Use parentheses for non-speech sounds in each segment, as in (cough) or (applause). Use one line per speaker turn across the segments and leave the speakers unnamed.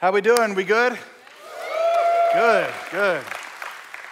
How we doing? We good? Good, good.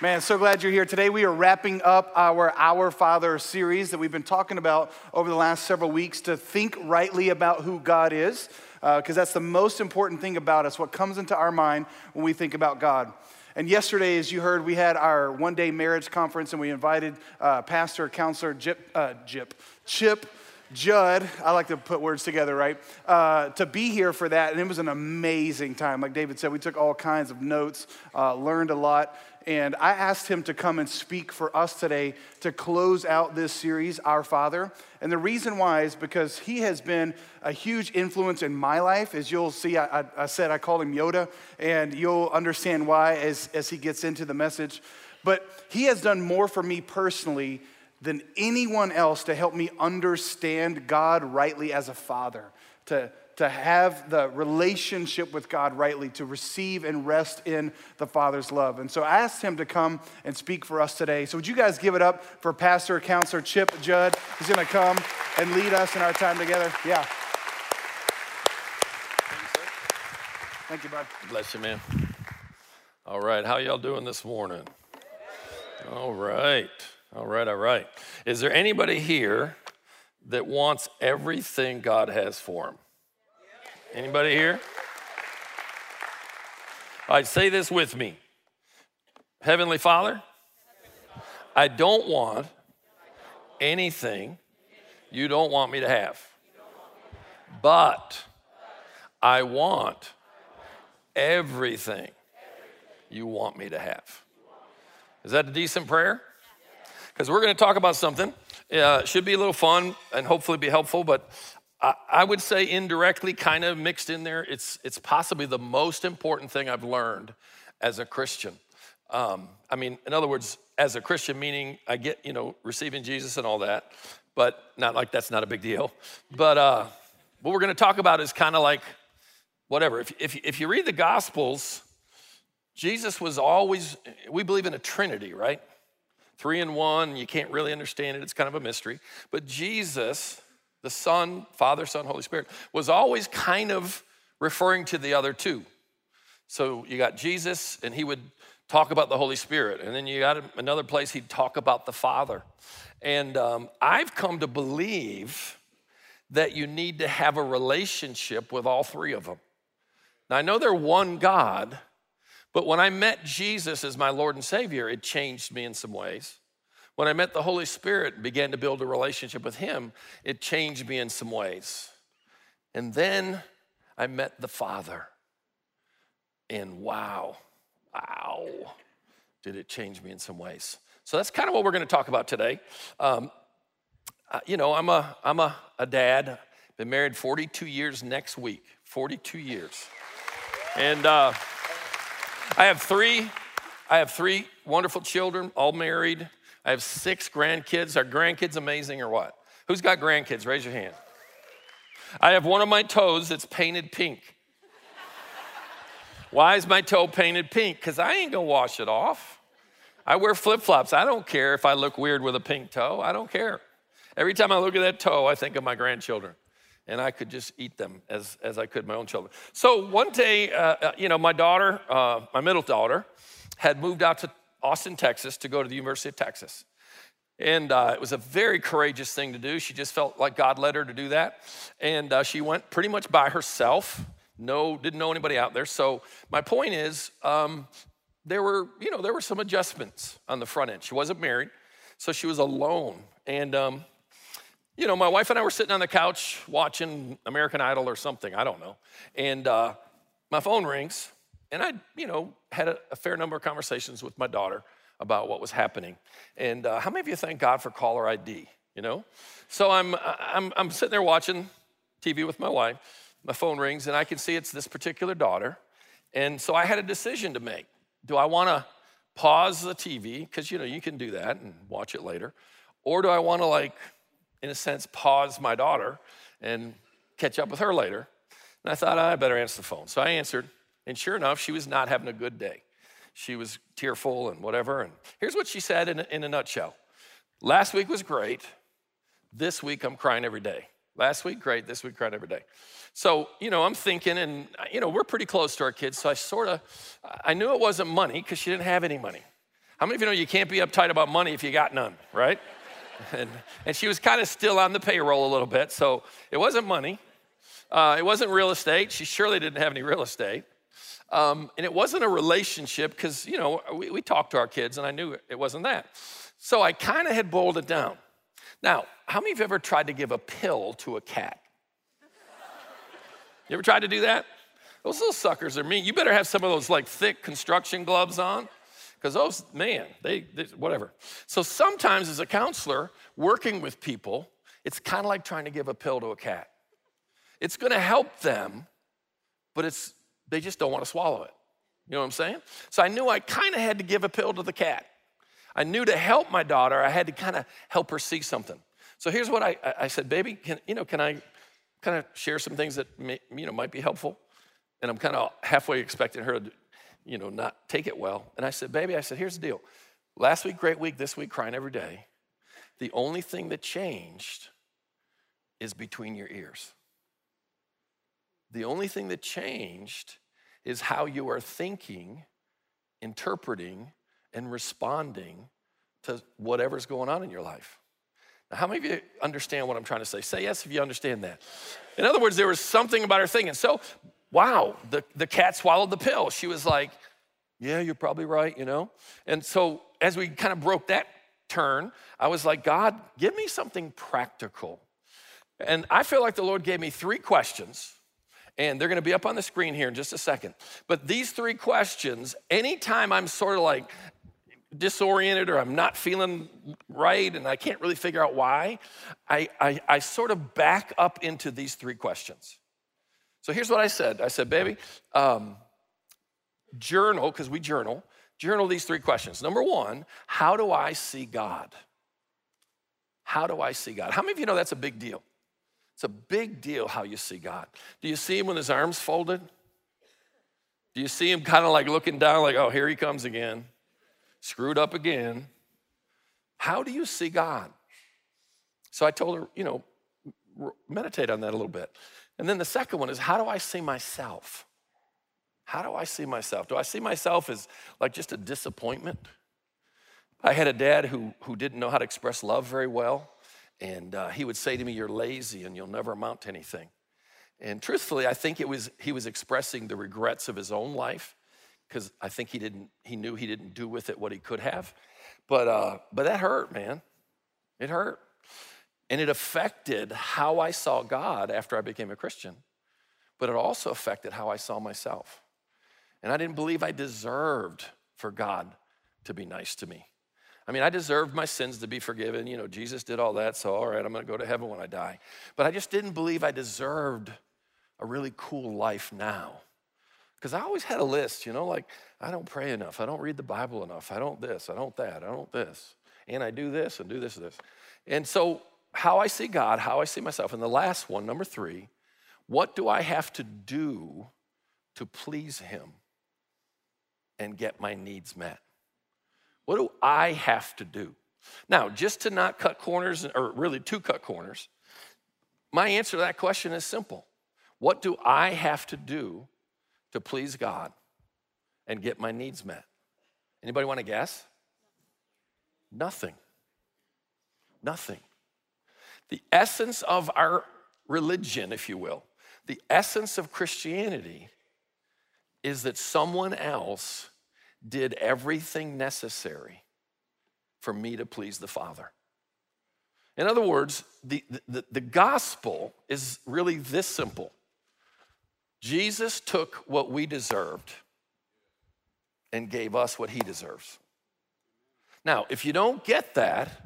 Man, so glad you're here. Today we are wrapping up our Our Father series that we've been talking about over the last several weeks to think rightly about who God is, because uh, that's the most important thing about us, what comes into our mind when we think about God. And yesterday, as you heard, we had our one day marriage conference and we invited uh, pastor, counselor Jip, uh, Jip, Chip Judd, I like to put words together, right? Uh, to be here for that. And it was an amazing time. Like David said, we took all kinds of notes, uh, learned a lot. And I asked him to come and speak for us today to close out this series, Our Father. And the reason why is because he has been a huge influence in my life. As you'll see, I, I, I said I call him Yoda, and you'll understand why as, as he gets into the message. But he has done more for me personally than anyone else to help me understand God rightly as a father, to, to have the relationship with God rightly, to receive and rest in the Father's love. And so I asked him to come and speak for us today. So would you guys give it up for Pastor Counselor Chip Judd? He's to come and lead us in our time together. Yeah. Thank you, bud.
Bless you, man. All right, how y'all doing this morning? All right. All right, all right. Is there anybody here that wants everything God has for him? Anybody here? Right, say this with me. Heavenly Father, I don't want anything you don't want me to have. But I want everything you want me to have. Is that a decent prayer? Because we're going to talk about something. Uh, should be a little fun and hopefully be helpful, but I, I would say indirectly, kind of mixed in there, it's, it's possibly the most important thing I've learned as a Christian. Um, I mean, in other words, as a Christian, meaning I get, you know, receiving Jesus and all that, but not like that's not a big deal. But uh, what we're going to talk about is kind of like whatever. If, if, if you read the Gospels, Jesus was always, we believe in a Trinity, right? Three in one. You can't really understand it, it's kind of a mystery. But Jesus, the Son, Father, Son, Holy Spirit, was always kind of referring to the other two. So you got Jesus, and he would talk about the Holy Spirit. And then you got another place he'd talk about the Father. And um, I've come to believe that you need to have a relationship with all three of them. Now, I know they're one God, but when I met Jesus as my Lord and Savior, it changed me in some ways. When I met the Holy Spirit and began to build a relationship with Him, it changed me in some ways. And then I met the Father. And wow, wow, did it change me in some ways. So that's kind of what we're going to talk about today. Um, uh, you know, I'm a, I'm a, a dad, been married 42 years next week, 42 years. And, uh, I have three, I have three wonderful children, all married. I have six grandkids. Are grandkids amazing or what? Who's got grandkids? Raise your hand. I have one of my toes that's painted pink. Why is my toe painted pink? Because I ain't gonna wash it off. I wear flip flops. I don't care if I look weird with a pink toe. I don't care. Every time I look at that toe, I think of my grandchildren and I could just eat them as, as I could my own children. So one day, uh, uh, you know, my daughter, uh, my middle daughter, had moved out to Austin, Texas to go to the University of Texas. And uh, it was a very courageous thing to do. She just felt like God led her to do that. And uh, she went pretty much by herself. No, didn't know anybody out there. So my point is, um, there were, you know, there were some adjustments on the front end. She wasn't married, so she was alone. And um, you know, my wife and I were sitting on the couch watching American Idol or something, I don't know. And uh, my phone rings, and I, you know, had a, a, fair number of conversations with my daughter about what was happening. And uh, how many of you thank God for caller ID, you know? So I'm, I'm, I'm sitting there watching TV with my wife. My phone rings, and I can see it's this particular daughter. And so I had a decision to make. Do I want to pause the TV, because, you know, you can do that and watch it later, or do I want to, like, in a sense, pause my daughter and catch up with her later. And I thought, I better answer the phone. So I answered, and sure enough, she was not having a good day. She was tearful and whatever. And here's what she said in a, in a nutshell Last week was great. This week, I'm crying every day. Last week, great. This week, cried every day. So, you know, I'm thinking, and, you know, we're pretty close to our kids. So I sort of, I knew it wasn't money because she didn't have any money. How many of you know you can't be uptight about money if you got none, right? And, and she was kind of still on the payroll a little bit. So it wasn't money. Uh, it wasn't real estate. She surely didn't have any real estate. Um, and it wasn't a relationship because, you know, we, we talked to our kids and I knew it wasn't that. So I kind of had boiled it down. Now, how many of you ever tried to give a pill to a cat? You ever tried to do that? Those little suckers are mean. You better have some of those like thick construction gloves on because those, man, they, they, whatever. So sometimes as a counselor working with people, it's kind of like trying to give a pill to a cat. It's gonna help them, but it's, they just don't wanna swallow it. You know what I'm saying? So I knew I kind of had to give a pill to the cat. I knew to help my daughter, I had to kind of help her see something. So here's what I, I said, baby, can, you know, can I kind of share some things that may, you know, might be helpful? And I'm kind of halfway expecting her to, you know, not take it well. And I said, baby, I said, here's the deal. Last week, great week, this week, crying every day. The only thing that changed is between your ears. The only thing that changed is how you are thinking, interpreting, and responding to whatever's going on in your life. Now, how many of you understand what I'm trying to say? Say yes if you understand that. In other words, there was something about her thinking. So, wow, the, the cat swallowed the pill. She was like, yeah, you're probably right, you know? And so, as we kind of broke that turn, I was like, God, give me something practical. And I feel like the Lord gave me three questions, and they're gonna be up on the screen here in just a second. But these three questions, anytime I'm sort of like disoriented or I'm not feeling right and I can't really figure out why, I, I, I sort of back up into these three questions. So here's what I said I said, baby, um, journal, because we journal, journal these three questions. Number one, how do I see God? How do I see God? How many of you know that's a big deal? It's a big deal how you see God. Do you see him with his arms folded? Do you see him kind of like looking down, like, oh, here he comes again? screwed up again. How do you see God? So I told her, you know, meditate on that a little bit. And then the second one is, how do I see myself? How do I see myself? Do I see myself as like just a disappointment? I had a dad who, who didn't know how to express love very well. And uh, he would say to me, You're lazy and you'll never amount to anything. And truthfully, I think it was he was expressing the regrets of his own life because I think he didn't, he knew he didn't do with it what he could have. But, uh, but that hurt, man. It hurt. And it affected how I saw God after I became a Christian, but it also affected how I saw myself. And I didn't believe I deserved for God to be nice to me. I mean, I deserved my sins to be forgiven. You know, Jesus did all that, so all right, I'm gonna go to heaven when I die. But I just didn't believe I deserved a really cool life now. Because I always had a list, you know, like I don't pray enough, I don't read the Bible enough, I don't this, I don't that, I don't this, and I do this and do this and this. And so, how I see God, how I see myself, and the last one, number three, what do I have to do to please Him and get my needs met? What do I have to do? Now, just to not cut corners, or really to cut corners, my answer to that question is simple. What do I have to do to please God and get my needs met? Anybody want to guess? Nothing. Nothing. The essence of our religion, if you will, the essence of Christianity is that someone else did everything necessary for me to please the Father. In other words, the, the, the, gospel is really this simple Jesus took what we deserved and gave us what he deserves. Now, if you don't get that,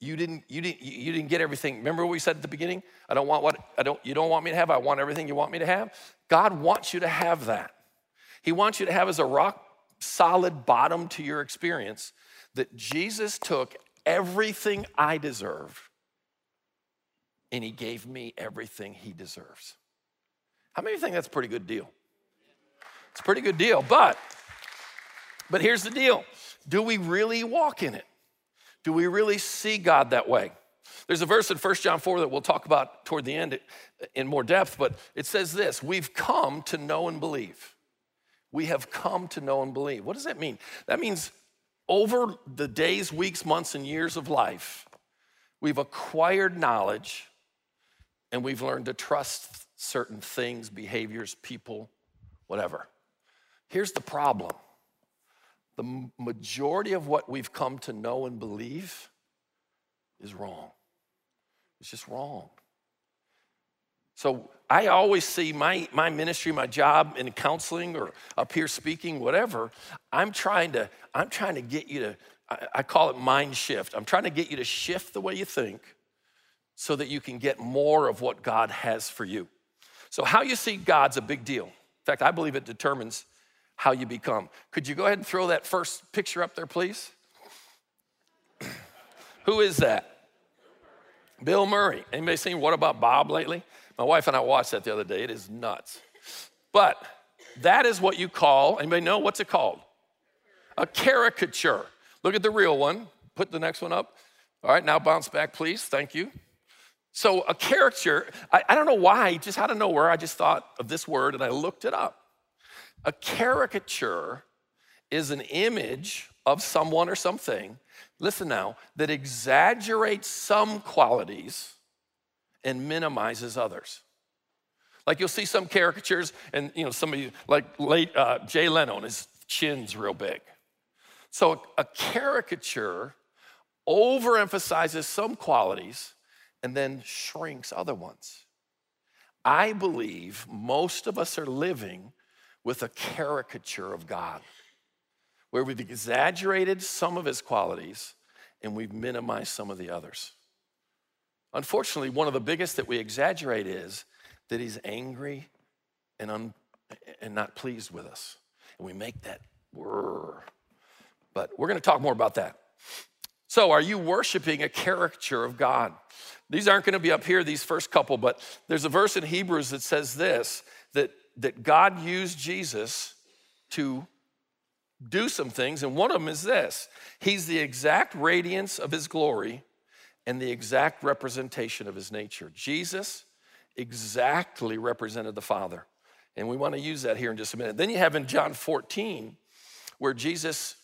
you didn't, you didn't, you didn't get everything. Remember what we said at the beginning? I don't want what I don't, you don't want me to have. I want everything you want me to have. God wants you to have that. He wants you to have as a rock solid bottom to your experience that Jesus took everything I deserve and he gave me everything he deserves. How many think that's a pretty good deal? It's a pretty good deal, but but here's the deal. Do we really walk in it? Do we really see God that way? There's a verse in 1 John 4 that we'll talk about toward the end in more depth, but it says this We've come to know and believe. We have come to know and believe. What does that mean? That means over the days, weeks, months, and years of life, we've acquired knowledge and we've learned to trust certain things, behaviors, people, whatever. Here's the problem the majority of what we've come to know and believe is wrong. It's just wrong. So I always see my, my ministry, my job in counseling or up here speaking, whatever. I'm trying to, I'm trying to get you to, I, I call it mind shift. I'm trying to get you to shift the way you think so that you can get more of what God has for you. So, how you see God's a big deal. In fact, I believe it determines how you become. Could you go ahead and throw that first picture up there, please? (clears throat) Who is that? Bill Murray. Anybody seen What About Bob lately? My wife and I watched that the other day. It is nuts. But that is what you call, anybody know what's it called? A caricature. Look at the real one. Put the next one up. All right, now bounce back, please. Thank you. So, a caricature, I, I don't know why, just out of nowhere, I just thought of this word and I looked it up. A caricature is an image of someone or something, listen now, that exaggerates some qualities and minimizes others. Like you'll see some caricatures, and you know, somebody like late uh, Jay Leno, his chin's real big. So a caricature overemphasizes some qualities and then shrinks other ones. I believe most of us are living with a caricature of God, where we've exaggerated some of his qualities and we've minimized some of the others. Unfortunately, one of the biggest that we exaggerate is that he's angry and, un, and not pleased with us. And we make that whir. But we're going to talk more about that. So, are you worshiping a caricature of God? These aren't going to be up here, these first couple, but there's a verse in Hebrews that says this that, that God used Jesus to do some things, and one of them is this He's the exact radiance of His glory and the exact representation of his nature. Jesus exactly represented the Father. And we want to use that here in just a minute. Then you have in John 14, where Jesus,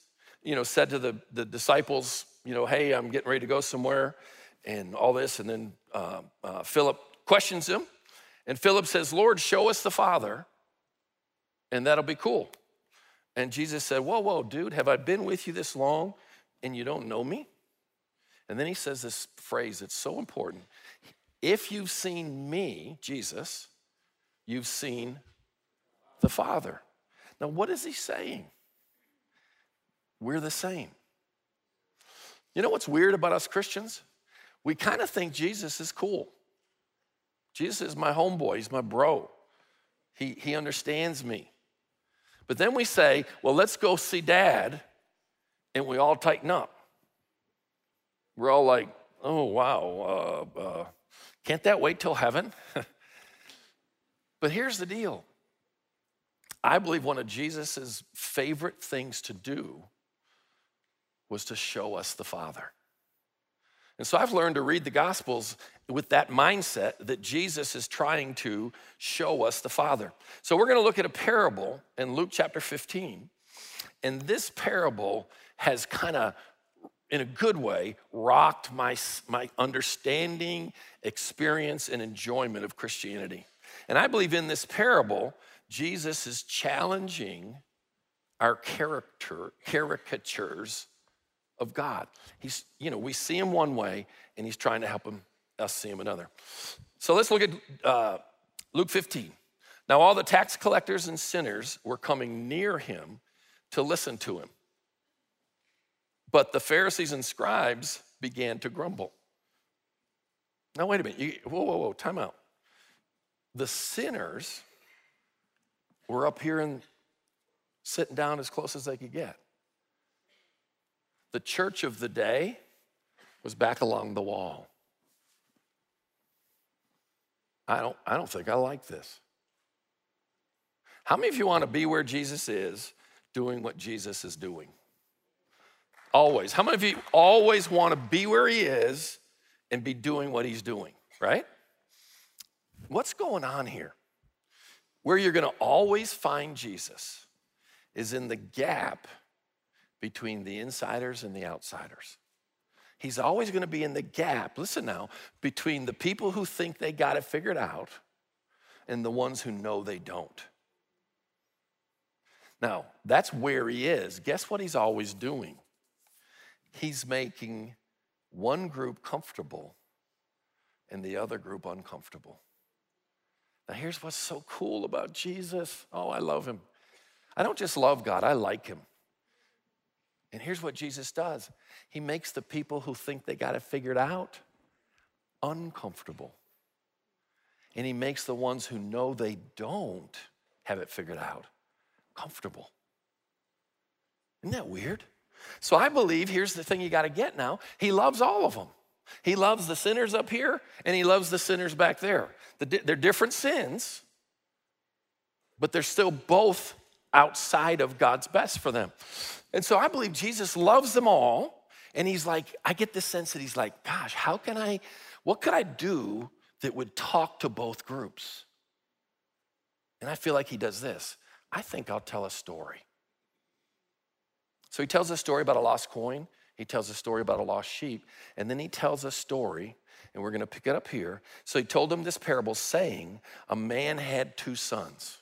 you know, said to the, the disciples, you know, hey, I'm getting ready to go somewhere and all this. And then uh, uh, Philip questions him. And Philip says, Lord, show us the Father, and that'll be cool. And Jesus said, Whoa, whoa, dude, have I been with you this long and you don't know me? And then he says this phrase that's so important. If you've seen me, Jesus, you've seen the Father. Now, what is he saying? We're the same. You know what's weird about us Christians? We kind of think Jesus is cool. Jesus is my homeboy, he's my bro. He, he understands me. But then we say, well, let's go see dad, and we all tighten up. We're all like, oh, wow, uh, uh, can't that wait till heaven? (laughs) but here's the deal I believe one of Jesus' favorite things to do was to show us the Father. And so I've learned to read the Gospels with that mindset that Jesus is trying to show us the Father. So we're going to look at a parable in Luke chapter 15. And this parable has kind of in a good way, rocked my, my understanding, experience, and enjoyment of Christianity. And I believe in this parable, Jesus is challenging our character, caricatures of God. He's, you know, we see him one way, and he's trying to help him, us see him another. So let's look at uh, Luke 15. Now, all the tax collectors and sinners were coming near him to listen to him. But the Pharisees and scribes began to grumble. Now, wait a minute. You, whoa, whoa, whoa, time out. The sinners were up here and sitting down as close as they could get. The church of the day was back along the wall. I don't, I don't think I like this. How many of you want to be where Jesus is doing what Jesus is doing? Always. How many of you always want to be where he is and be doing what he's doing, right? What's going on here? Where you're gonna always find Jesus is in the gap between the insiders and the outsiders. He's always gonna be in the gap, listen now, between the people who think they got it figured out and the ones who know they don't. Now, that's where he is. Guess what he's always doing? He's making one group comfortable and the other group uncomfortable. Now, here's what's so cool about Jesus. Oh, I love him. I don't just love God, I like him. And here's what Jesus does He makes the people who think they got it figured out uncomfortable. And He makes the ones who know they don't have it figured out comfortable. Isn't that weird? So I believe here's the thing you got to get now He loves all of them. He loves the sinners up here and He loves the sinners back there. They're different sins, but they're still both outside of God's best for them. And so I believe Jesus loves them all. And he's like, I get this sense that he's like, gosh, how can I, what could I do that would talk to both groups? And I feel like he does this. I think I'll tell a story. So he tells a story about a lost coin, he tells a story about a lost sheep, and then he tells a story, and we're gonna pick it up here. So he told them this parable saying, A man had two sons.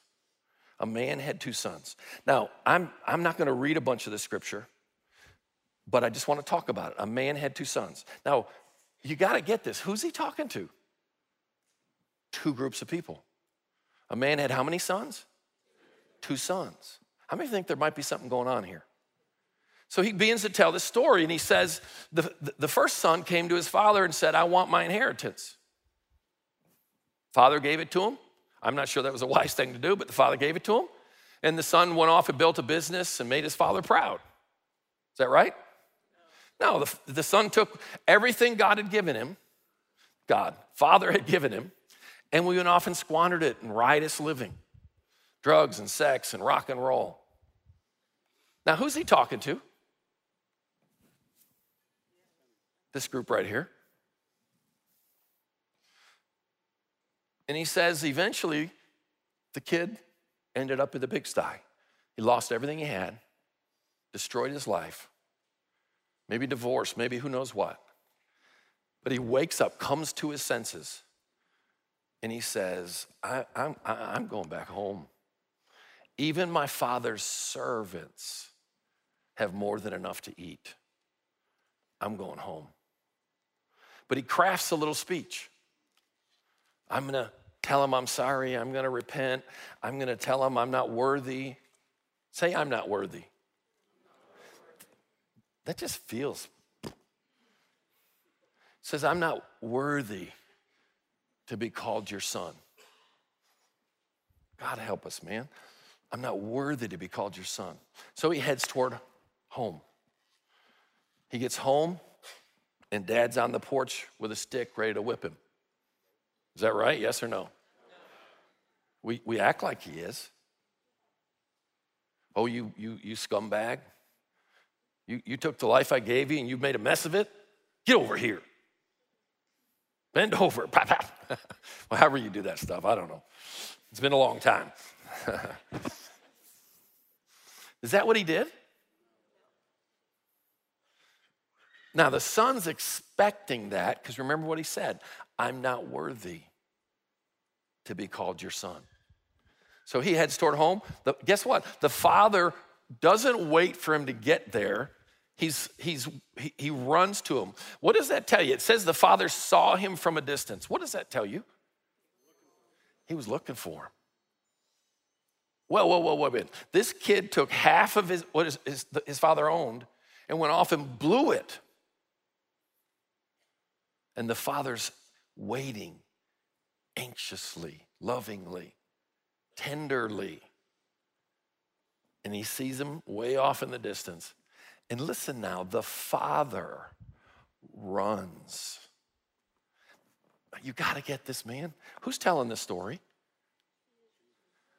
A man had two sons. Now, I'm, I'm not gonna read a bunch of the scripture, but I just wanna talk about it. A man had two sons. Now, you gotta get this. Who's he talking to? Two groups of people. A man had how many sons? Two sons. How many think there might be something going on here? So he begins to tell this story, and he says the, the first son came to his father and said, I want my inheritance. Father gave it to him. I'm not sure that was a wise thing to do, but the father gave it to him. And the son went off and built a business and made his father proud. Is that right? No, the, the son took everything God had given him, God, Father had given him, and we went off and squandered it in riotous living drugs and sex and rock and roll. Now, who's he talking to? This group right here. And he says eventually the kid ended up in the pigsty. He lost everything he had, destroyed his life, maybe divorced, maybe who knows what. But he wakes up, comes to his senses, and he says, I, am I'm going back home. Even my father's servants have more than enough to eat. I'm going home. But he crafts a little speech. I'm gonna tell him I'm sorry. I'm gonna repent. I'm gonna tell him I'm not worthy. Say, I'm not worthy. That just feels. Says, I'm not worthy to be called your son. God help us, man. I'm not worthy to be called your son. So he heads toward home. He gets home, and dad's on the porch with a stick ready to whip him. Is that right? Yes or no? We, we act like he is. Oh, you, you, you scumbag. You, you took the life I gave you and you made a mess of it. Get over here. Bend over. Pop, (laughs) pop. well, however you do that stuff, I don't know. It's been a long time. (laughs) Is that what he did? Now, the son's expecting that because remember what he said I'm not worthy to be called your son. So he heads toward home. The, guess what? The father doesn't wait for him to get there. He's, he's, he, he runs to him. What does that tell you? It says the father saw him from a distance. What does that tell you? He was looking for him. Well, whoa, whoa, whoa, wait. This kid took half of his, what his, his, his father owned and went off and blew it. And the father's waiting anxiously, lovingly, tenderly. And he sees him way off in the distance. And listen now, the father runs. You got to get this, man. Who's telling this story?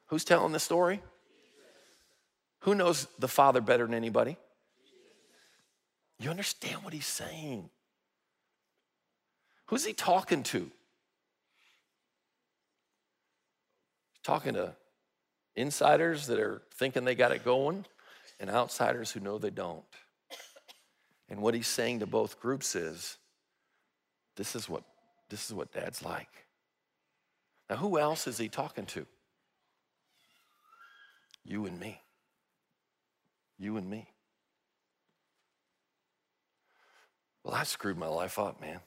Who's telling the story? Who knows the Father better than anybody? You understand what he's saying? Who's he talking to? Talking to insiders that are thinking they got it going and outsiders who know they don't. And what he's saying to both groups is this is what this is what dad's like. Now who else is he talking to? You and me. You and me. Well, I screwed my life up, man.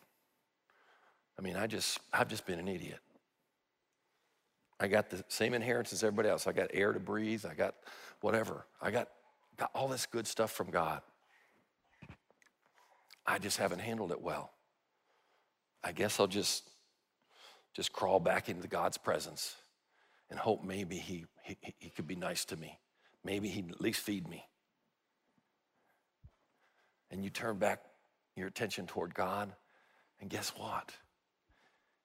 I mean, I just I've just been an idiot. I got the same inheritance as everybody else. I got air to breathe. I got whatever. I got, got all this good stuff from God. I just haven't handled it well. I guess I'll just just crawl back into God's presence and hope maybe he, he, he could be nice to me. Maybe he'd at least feed me. And you turn back your attention toward God, and guess what?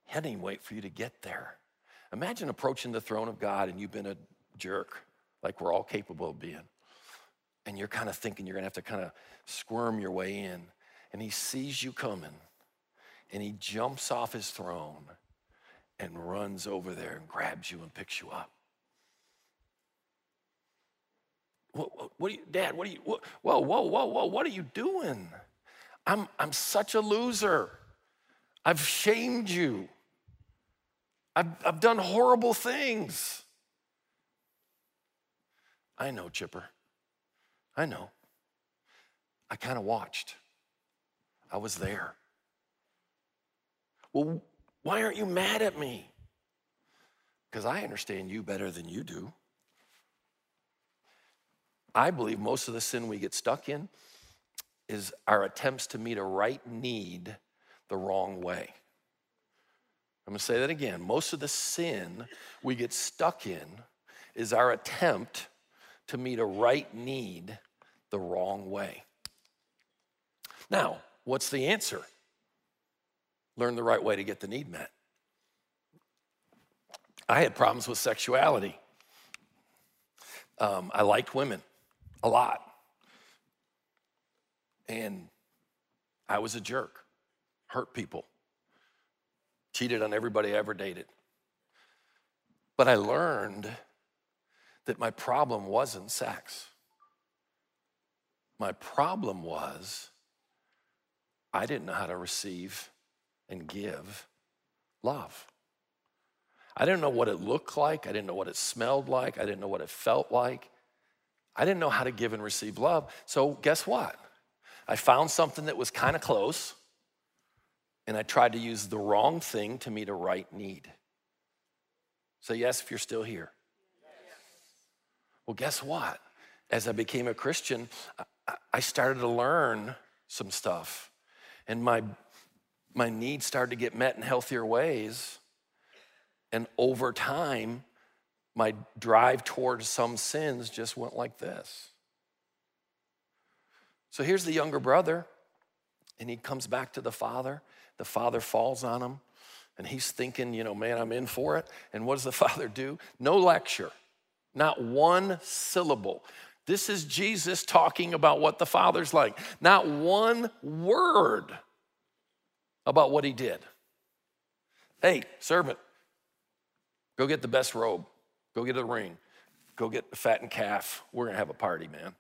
He didn't even wait for you to get there. Imagine approaching the throne of God and you've been a jerk, like we're all capable of being. And you're kind of thinking you're going to have to kind of squirm your way in. And he sees you coming and he jumps off his throne and runs over there and grabs you and picks you up. What, what, what are you, Dad? What are you? What, whoa, whoa, whoa, whoa! What are you doing? I'm I'm such a loser. I've shamed you. I've, I've done horrible things. I know, Chipper. I know. I kind of watched. I was there. Well, why aren't you mad at me? Because I understand you better than you do. I believe most of the sin we get stuck in is our attempts to meet a right need the wrong way. I'm gonna say that again. Most of the sin we get stuck in is our attempt to meet a right need the wrong way. Now, what's the answer? Learn the right way to get the need met. I had problems with sexuality. Um, I liked women a lot. And I was a jerk, hurt people cheated on everybody I ever dated. But I learned that my problem wasn't sex. My problem was I didn't know how to receive and give love. I didn't know what it looked like. I didn't know what it smelled like. I didn't know what it felt like. I didn't know how to give and receive love. So, guess what? I found something that was kind of close and I tried to use the wrong thing to meet a right need. So, yes, if you're still here. Well, guess what? As I became a Christian, I started to learn some stuff. And my, my needs started to get met in healthier ways. And over time, my drive towards some sins just went like this. So here's the younger brother, and he comes back to the father, the father falls on him, and he's thinking, you know, man, I'm in for it. And what does the (laughs) father do? No lecture, not one syllable. This is Jesus talking about what the father's like, not one word about what he did. Hey, servant, go get the best robe, go get a ring, go get the fattened calf. We're gonna have a party, man.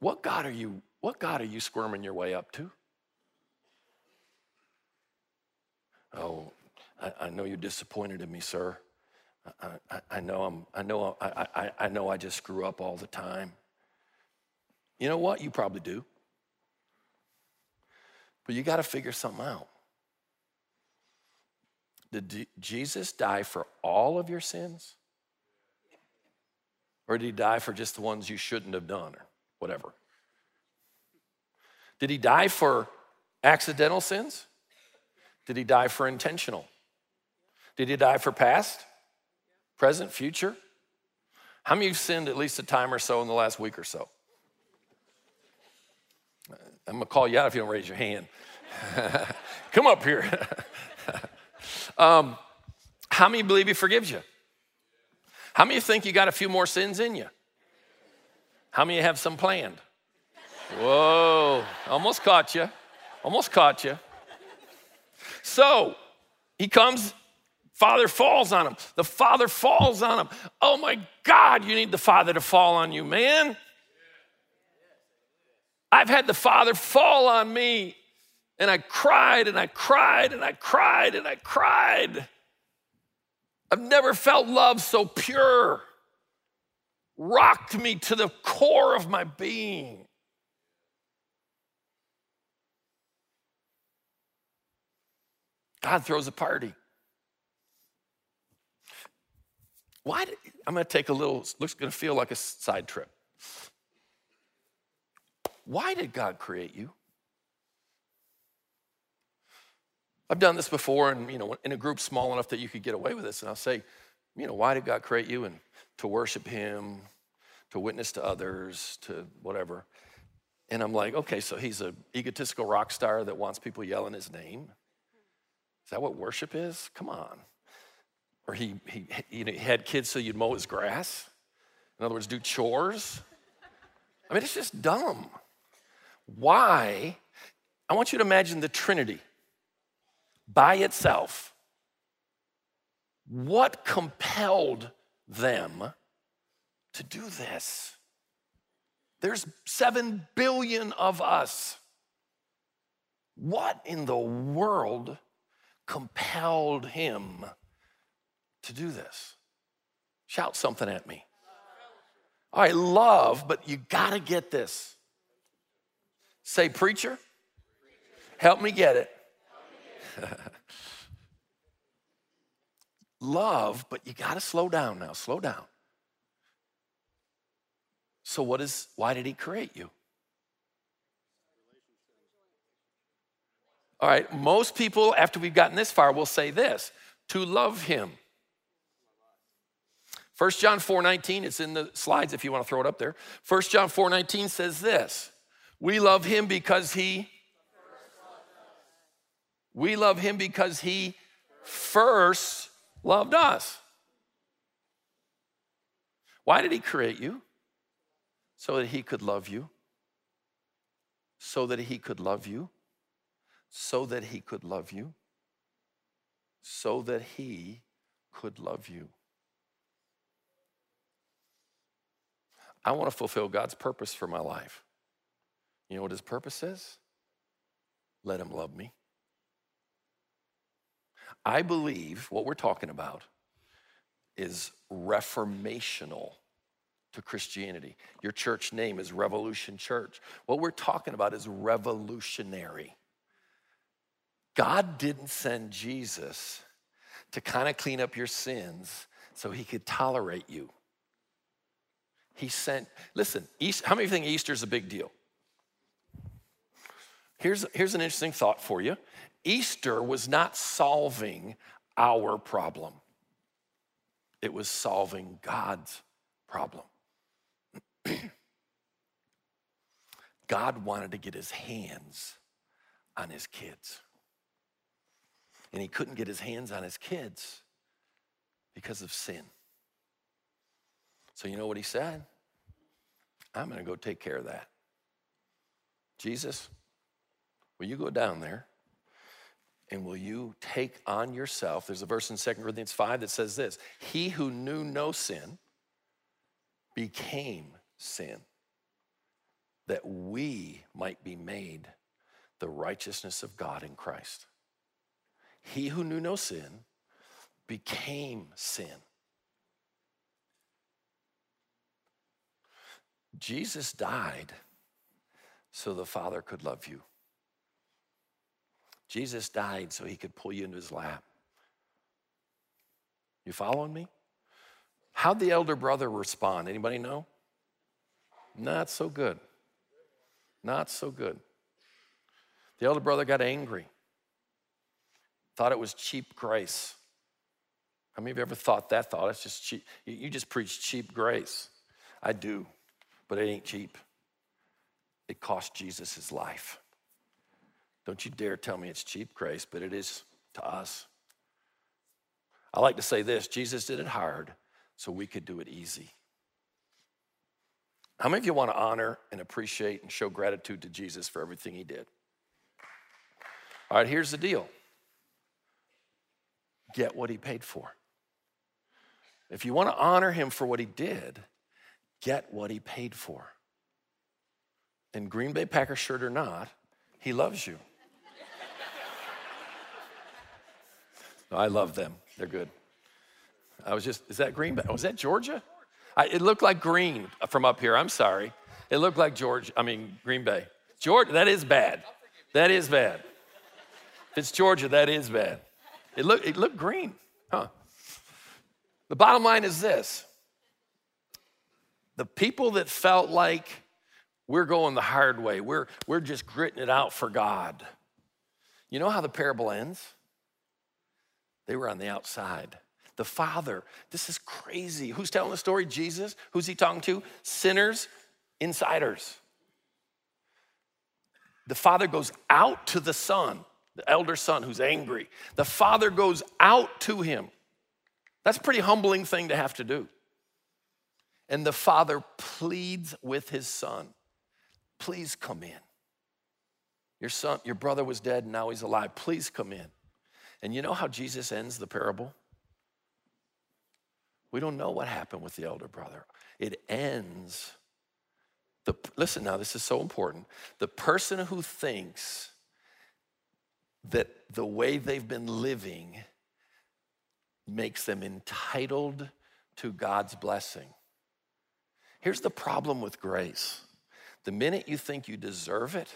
What God are you, what God are you squirming your way up to? Oh, I, I know you're disappointed in me, sir. I, I, I know I'm, I know I, I, I know I just screw up all the time. You know what? You probably do. But you got to figure something out. Did Jesus die for all of your sins? Or did he die for just the ones you shouldn't have done or whatever? Did he die for accidental sins? Did he die for intentional? Did he die for past, present, future? How many of you sinned at least a time or so in the last week or so? I'm gonna call you out if you don't raise your hand. (laughs) Come up here. (laughs) um, how many believe he forgives you? How many think you got a few more sins in you? How many have some planned? Whoa, almost caught you. Almost caught you. So he comes, father falls on him. The father falls on him. Oh my God, you need the father to fall on you, man. I've had the father fall on me, and I cried and I cried and I cried and I cried. I've never felt love so pure, rocked me to the core of my being. God throws a party. Why did, I'm going to take a little, looks going to feel like a side trip. Why did God create you? I've done this before, and you know, in a group small enough that you could get away with this, and I'll say, you know, why did God create you? And to worship Him, to witness to others, to whatever. And I'm like, okay, so he's an egotistical rock star that wants people yelling his name. Is that what worship is? Come on. Or he, he, he had kids so you'd mow his grass. In other words, do chores. I mean, it's just dumb. Why? I want you to imagine the Trinity by itself. What compelled them to do this? There's seven billion of us. What in the world compelled him to do this? Shout something at me. All right, love, but you gotta get this. Say, preacher, help me get it. (laughs) love, but you gotta slow down now, slow down. So, what is, why did he create you? All right, most people, after we've gotten this far, will say this to love him. 1 John 4 19, it's in the slides if you want to throw it up there. 1 John 4 19 says this We love him because he, we love him because he first loved us. Why did he create you? So that he could love you. So that he could love you so that he could love you, so that he could love you. I want to fulfill God's purpose for my life. You know what his purpose is? Let him love me. I believe what we're talking about is reformational to Christianity. Your church name is Revolution Church. What we're talking about is revolutionary. God didn't send Jesus to kind of clean up your sins so he could tolerate you. He sent, listen, East, how many think Easter is a big deal? Here's, here's an interesting thought for you Easter was not solving our problem, it was solving God's problem. (clears throat) God wanted to get his hands on his kids and he couldn't get his hands on his kids because of sin. So, you know what he said? I'm going to go take care of that. Jesus, will you go down there and will you take on yourself? There's a verse in 2 Corinthians 5 that says this He who knew no sin became sin, that we might be made the righteousness of God in Christ. He who knew no sin became sin. Jesus died so the Father could love you. Jesus died so he could pull you into his lap. You following me? How'd the elder brother respond? Anybody know? Not so good. Not so good. The elder brother got angry. Thought it was cheap grace. How many of you ever thought that thought? It's just cheap. You just preach cheap grace. I do, but it ain't cheap. It cost Jesus his life. Don't you dare tell me it's cheap grace, but it is to us. I like to say this Jesus did it hard so we could do it easy. How many of you want to honor and appreciate and show gratitude to Jesus for everything he did? All right, here's the deal get what he paid for. If you want to honor him for what he did, get what he paid for. And Green Bay Packer shirt or not, he loves you. (laughs) I love them. They're good. I was just, is that Green Bay? Oh, was that Georgia? I, it looked like green uh, from up here. I'm sorry. It looked like Georgia, I mean, Green Bay. Georgia, that is bad. That is bad. If it's Georgia, that is bad. It looked, it looked green, huh? The bottom line is this the people that felt like we're going the hard way, we're, we're just gritting it out for God. You know how the parable ends? They were on the outside. The Father, this is crazy. Who's telling the story? Jesus. Who's he talking to? Sinners, insiders. The Father goes out to the Son, the elder son who's angry. The Father goes out to him. That's a pretty humbling thing to have to do. And the Father pleads with his Son, please come in. Your son, your brother was dead and now he's alive. Please come in. And you know how Jesus ends the parable? We don't know what happened with the elder brother. It ends. The, listen now, this is so important. The person who thinks that the way they've been living makes them entitled to God's blessing. Here's the problem with grace the minute you think you deserve it,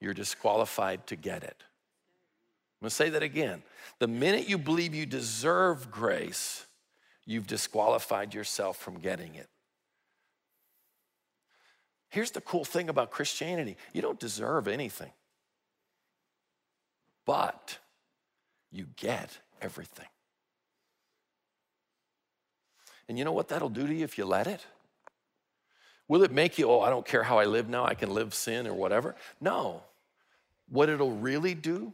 you're disqualified to get it. I'm gonna say that again. The minute you believe you deserve grace, you've disqualified yourself from getting it. Here's the cool thing about Christianity you don't deserve anything, but you get everything. And you know what that'll do to you if you let it? Will it make you, oh, I don't care how I live now, I can live sin or whatever? No. What it'll really do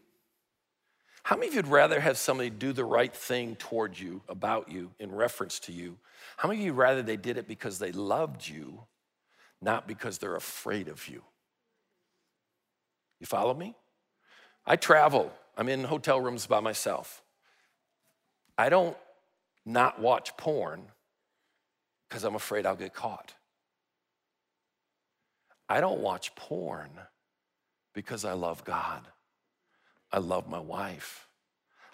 how many of you'd rather have somebody do the right thing toward you, about you, in reference to you? How many of you rather they did it because they loved you, not because they're afraid of you? You follow me? I travel, I'm in hotel rooms by myself. I don't not watch porn because I'm afraid I'll get caught. I don't watch porn because I love God. I love my wife.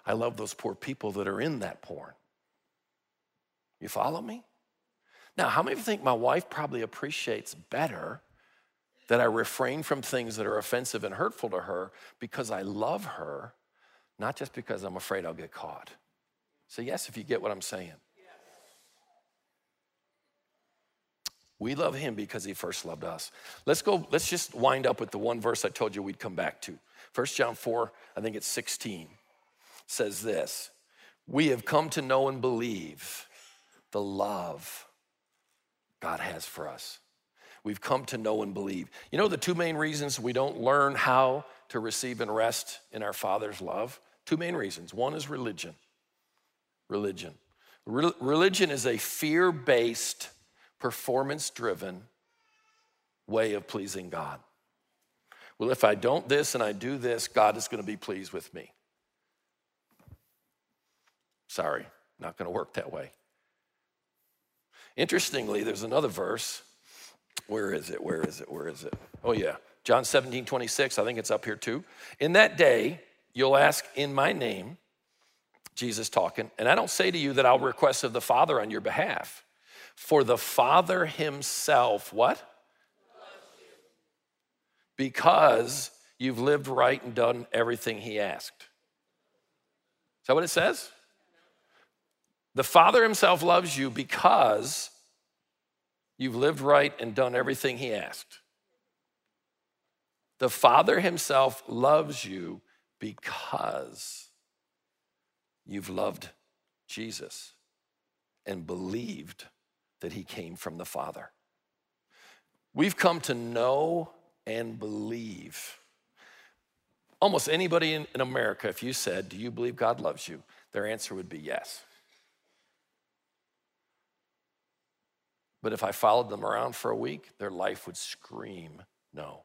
I love those poor people that are in that porn. You follow me? Now, how many of you think my wife probably appreciates better that I refrain from things that are offensive and hurtful to her because I love her, not just because I'm afraid I'll get caught? So, yes, if you get what I'm saying. We love him because he first loved us. Let's go, let's just wind up with the one verse I told you we'd come back to. 1 John 4, I think it's 16, says this We have come to know and believe the love God has for us. We've come to know and believe. You know the two main reasons we don't learn how to receive and rest in our Father's love? Two main reasons. One is religion. Religion. Re- religion is a fear based, performance driven way of pleasing God well, if I don't this and I do this, God is going to be pleased with me. Sorry, not going to work that way. Interestingly, there's another verse. Where is it? Where is it? Where is it? Oh, yeah. John 17, 26. I think it's up here too. In that day, you'll ask in my name, Jesus talking, and I don't say to you that I'll request of the Father on your behalf. For the Father himself, what? because you've lived right and done everything he asked. Is that what it says? The Father himself loves you because you've lived right and done everything he asked. The Father himself loves you because you've loved Jesus and believed that he came from the Father. We've come to know and believe. Almost anybody in, America, if you said, Do you believe God loves you? their answer would be yes. But if I followed them around for a week, their life would scream no.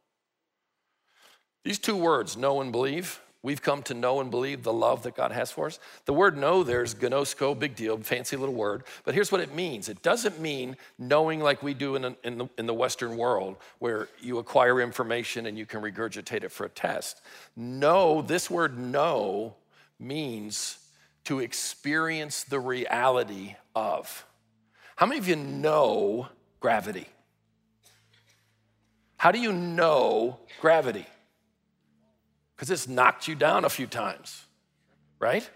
These two words, know and believe, We've come to know and believe the love that God has for us. The word know there's gnosko, big deal, fancy little word. But here's what it means it doesn't mean knowing like we do in, in, the, in the Western world, where you acquire information and you can regurgitate it for a test. Know, this word know means to experience the reality of. How many of you know gravity? How do you know gravity? because it's knocked you down a few times, right?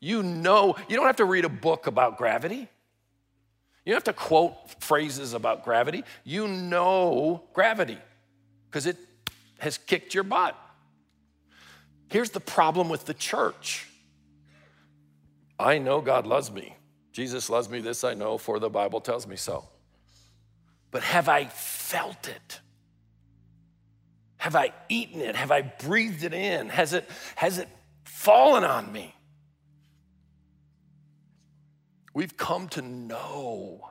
You know, you don't have to read a book about gravity. You don't have to quote phrases about gravity. You know gravity because it has kicked your butt. Here's the problem with the church I know God loves me. Jesus loves me, this I know, for the Bible tells me so. But have I felt it? Have I eaten it? Have I breathed it in? Has it, has it fallen on me? We've come to know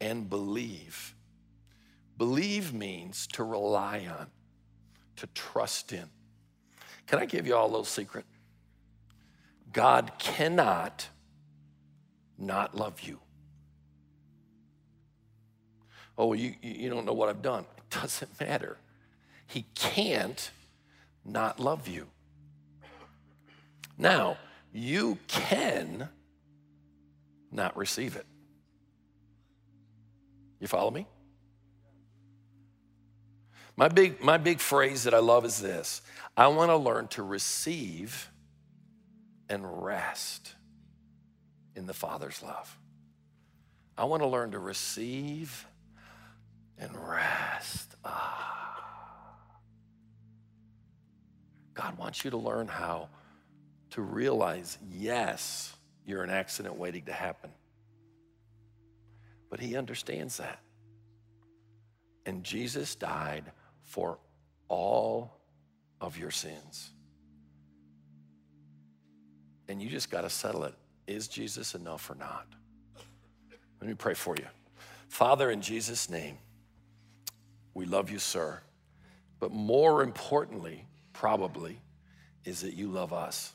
and believe. Believe means to rely on, to trust in. Can I give you all a little secret? God cannot not love you. Oh, you, you don't know what I've done. (laughs) It doesn't matter. He can't not love you. Now, you can not receive it. You follow me? My big, my big phrase that I love is this I want to learn to receive and rest in the Father's love. I want to learn to receive and rest. Ah. God wants you to learn how to realize yes, you're an accident waiting to happen. But He understands that. And Jesus died for all of your sins. And you just got to settle it. Is Jesus enough or not? Let me pray for you. Father, in Jesus' name, we love you, sir. But more importantly, probably, is that you love us.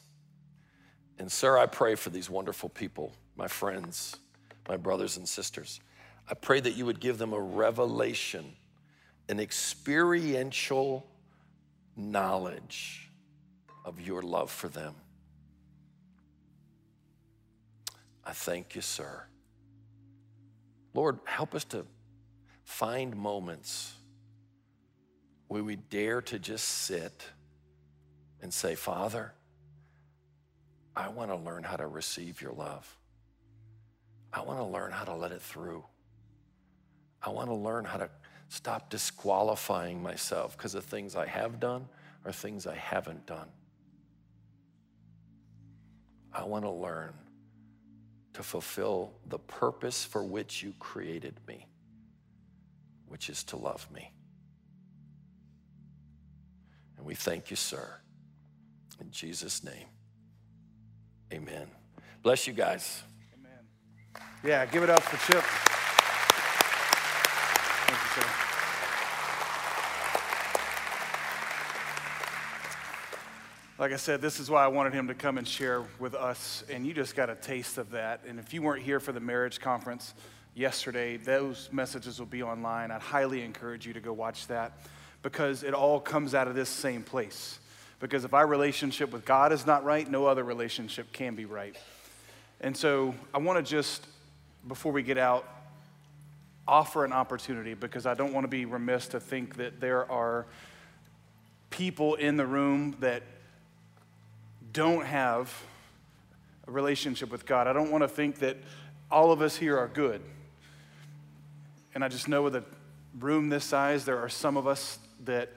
And, sir, I pray for these wonderful people, my friends, my brothers and sisters. I pray that you would give them a revelation, an experiential knowledge of your love for them. I thank you, sir. Lord, help us to find moments where we dare to just sit and say, Father, I want to learn how to receive your love. I want to learn how to let it through. I want to learn how to stop disqualifying myself because of things I have done or things I haven't done. I want to learn to fulfill the purpose for which you created me, which is to love me. And we thank you, sir. In Jesus' name, amen. Bless you guys.
Amen. Yeah, give it up for Chip. Thank you, sir. Like I said, this is why I wanted him to come and share with us, and you just got a taste of that. And if you weren't here for the marriage conference yesterday, those messages will be online. I'd highly encourage you to go watch that because it all comes out of this same place. Because if our relationship with God is not right, no other relationship can be right. And so I want to just, before we get out, offer an opportunity because I don't want to be remiss to think that there are people in the room that don't have a relationship with God. I don't want to think that all of us here are good. And I just know with a room this size, there are some of us that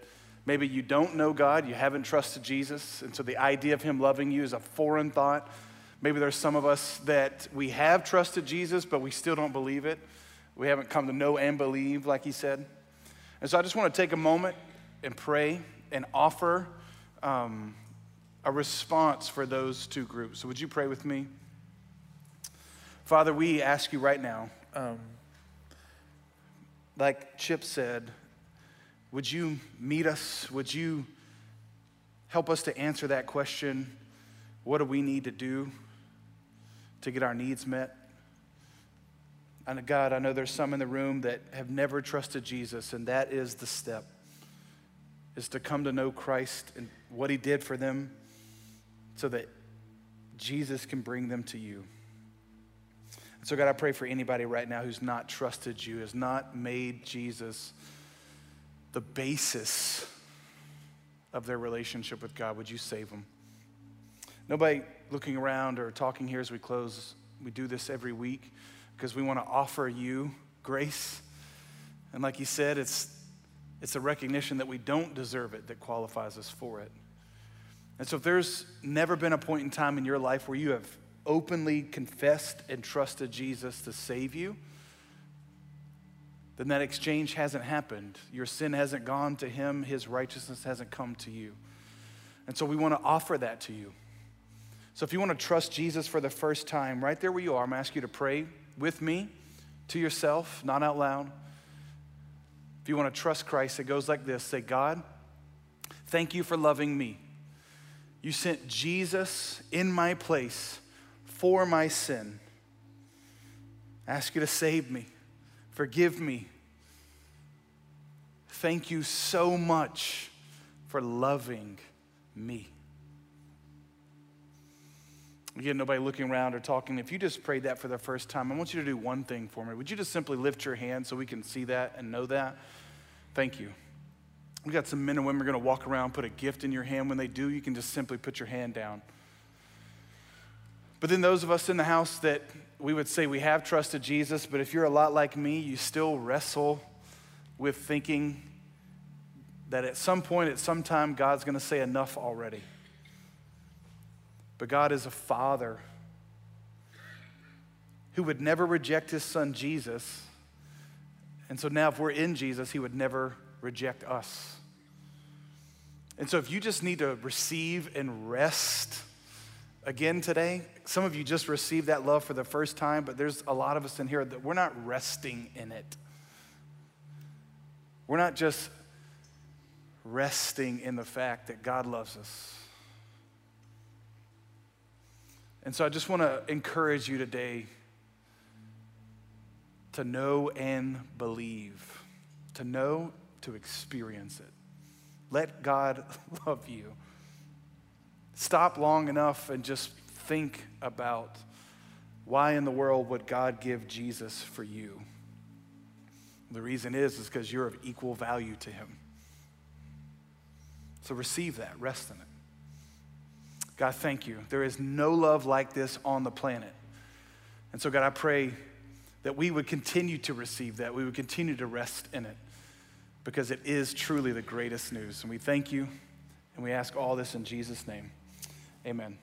Maybe you don't know God, you haven't trusted Jesus, and so the idea of Him loving you is a foreign thought. Maybe there's some of us that we have trusted Jesus, but we still don't believe it. We haven't come to know and believe, like He said. And so I just want to take a moment and pray and offer um, a response for those two groups. So would you pray with me? Father, we ask you right now, um, like Chip said, would you meet us? Would you Help us to answer that question what do we need to do to get our needs met? And God, I know there's some in the room that have never trusted Jesus, and that is the step, is to come to know Christ and what he did for them so that Jesus can bring them to you. And so, God, I pray for anybody right now who's not trusted you, has not made Jesus the basis of their relationship with God. Would you save them? Nobody looking around or talking here as we close. We do this every week because we want to offer you grace. And like you said, it's, it's a recognition that we don't deserve it that qualifies us for it. And so if there's never been a point in time in your life where you have openly confessed and trusted Jesus to save you, then that exchange hasn't happened. Your sin hasn't gone to him, his righteousness hasn't come to you. And so we want to offer that to you. So if you want to trust Jesus for the first time, right there where you are, I'm going to ask you to pray with me to yourself, not out loud. If you want to trust Christ, it goes like this Say, God, thank you for loving me. You sent Jesus in my place for my sin. I ask you to save me, forgive me. Thank you so much for loving me. Again, nobody looking around or talking. If you just prayed that for the first time, I want you to do one thing for me. Would you just simply lift your hand so we can see that and know that? Thank you. We got some men and women are going to walk around, put a gift in your hand. When they do, you can just simply put your hand down. But then those of us in the house that we would say we have trusted Jesus, but if you're a lot like me, you still wrestle with thinking that at some point, at some time, God's going to say enough already. But God is a father who would never reject his son Jesus. And so now, if we're in Jesus, he would never reject us. And so, if you just need to receive and rest again today, some of you just received that love for the first time, but there's a lot of us in here that we're not resting in it. We're not just resting in the fact that God loves us. And so I just want to encourage you today to know and believe, to know, to experience it. Let God (laughs) love you. Stop long enough and just think about why in the world would God give Jesus for you? The reason is is because you're of equal value to him. So receive that, rest in it. God, thank you. There is no love like this on the planet. And so, God, I pray that we would continue to receive that. We would continue to rest in it because it is truly the greatest news. And we thank you and we ask all this in Jesus' name. Amen.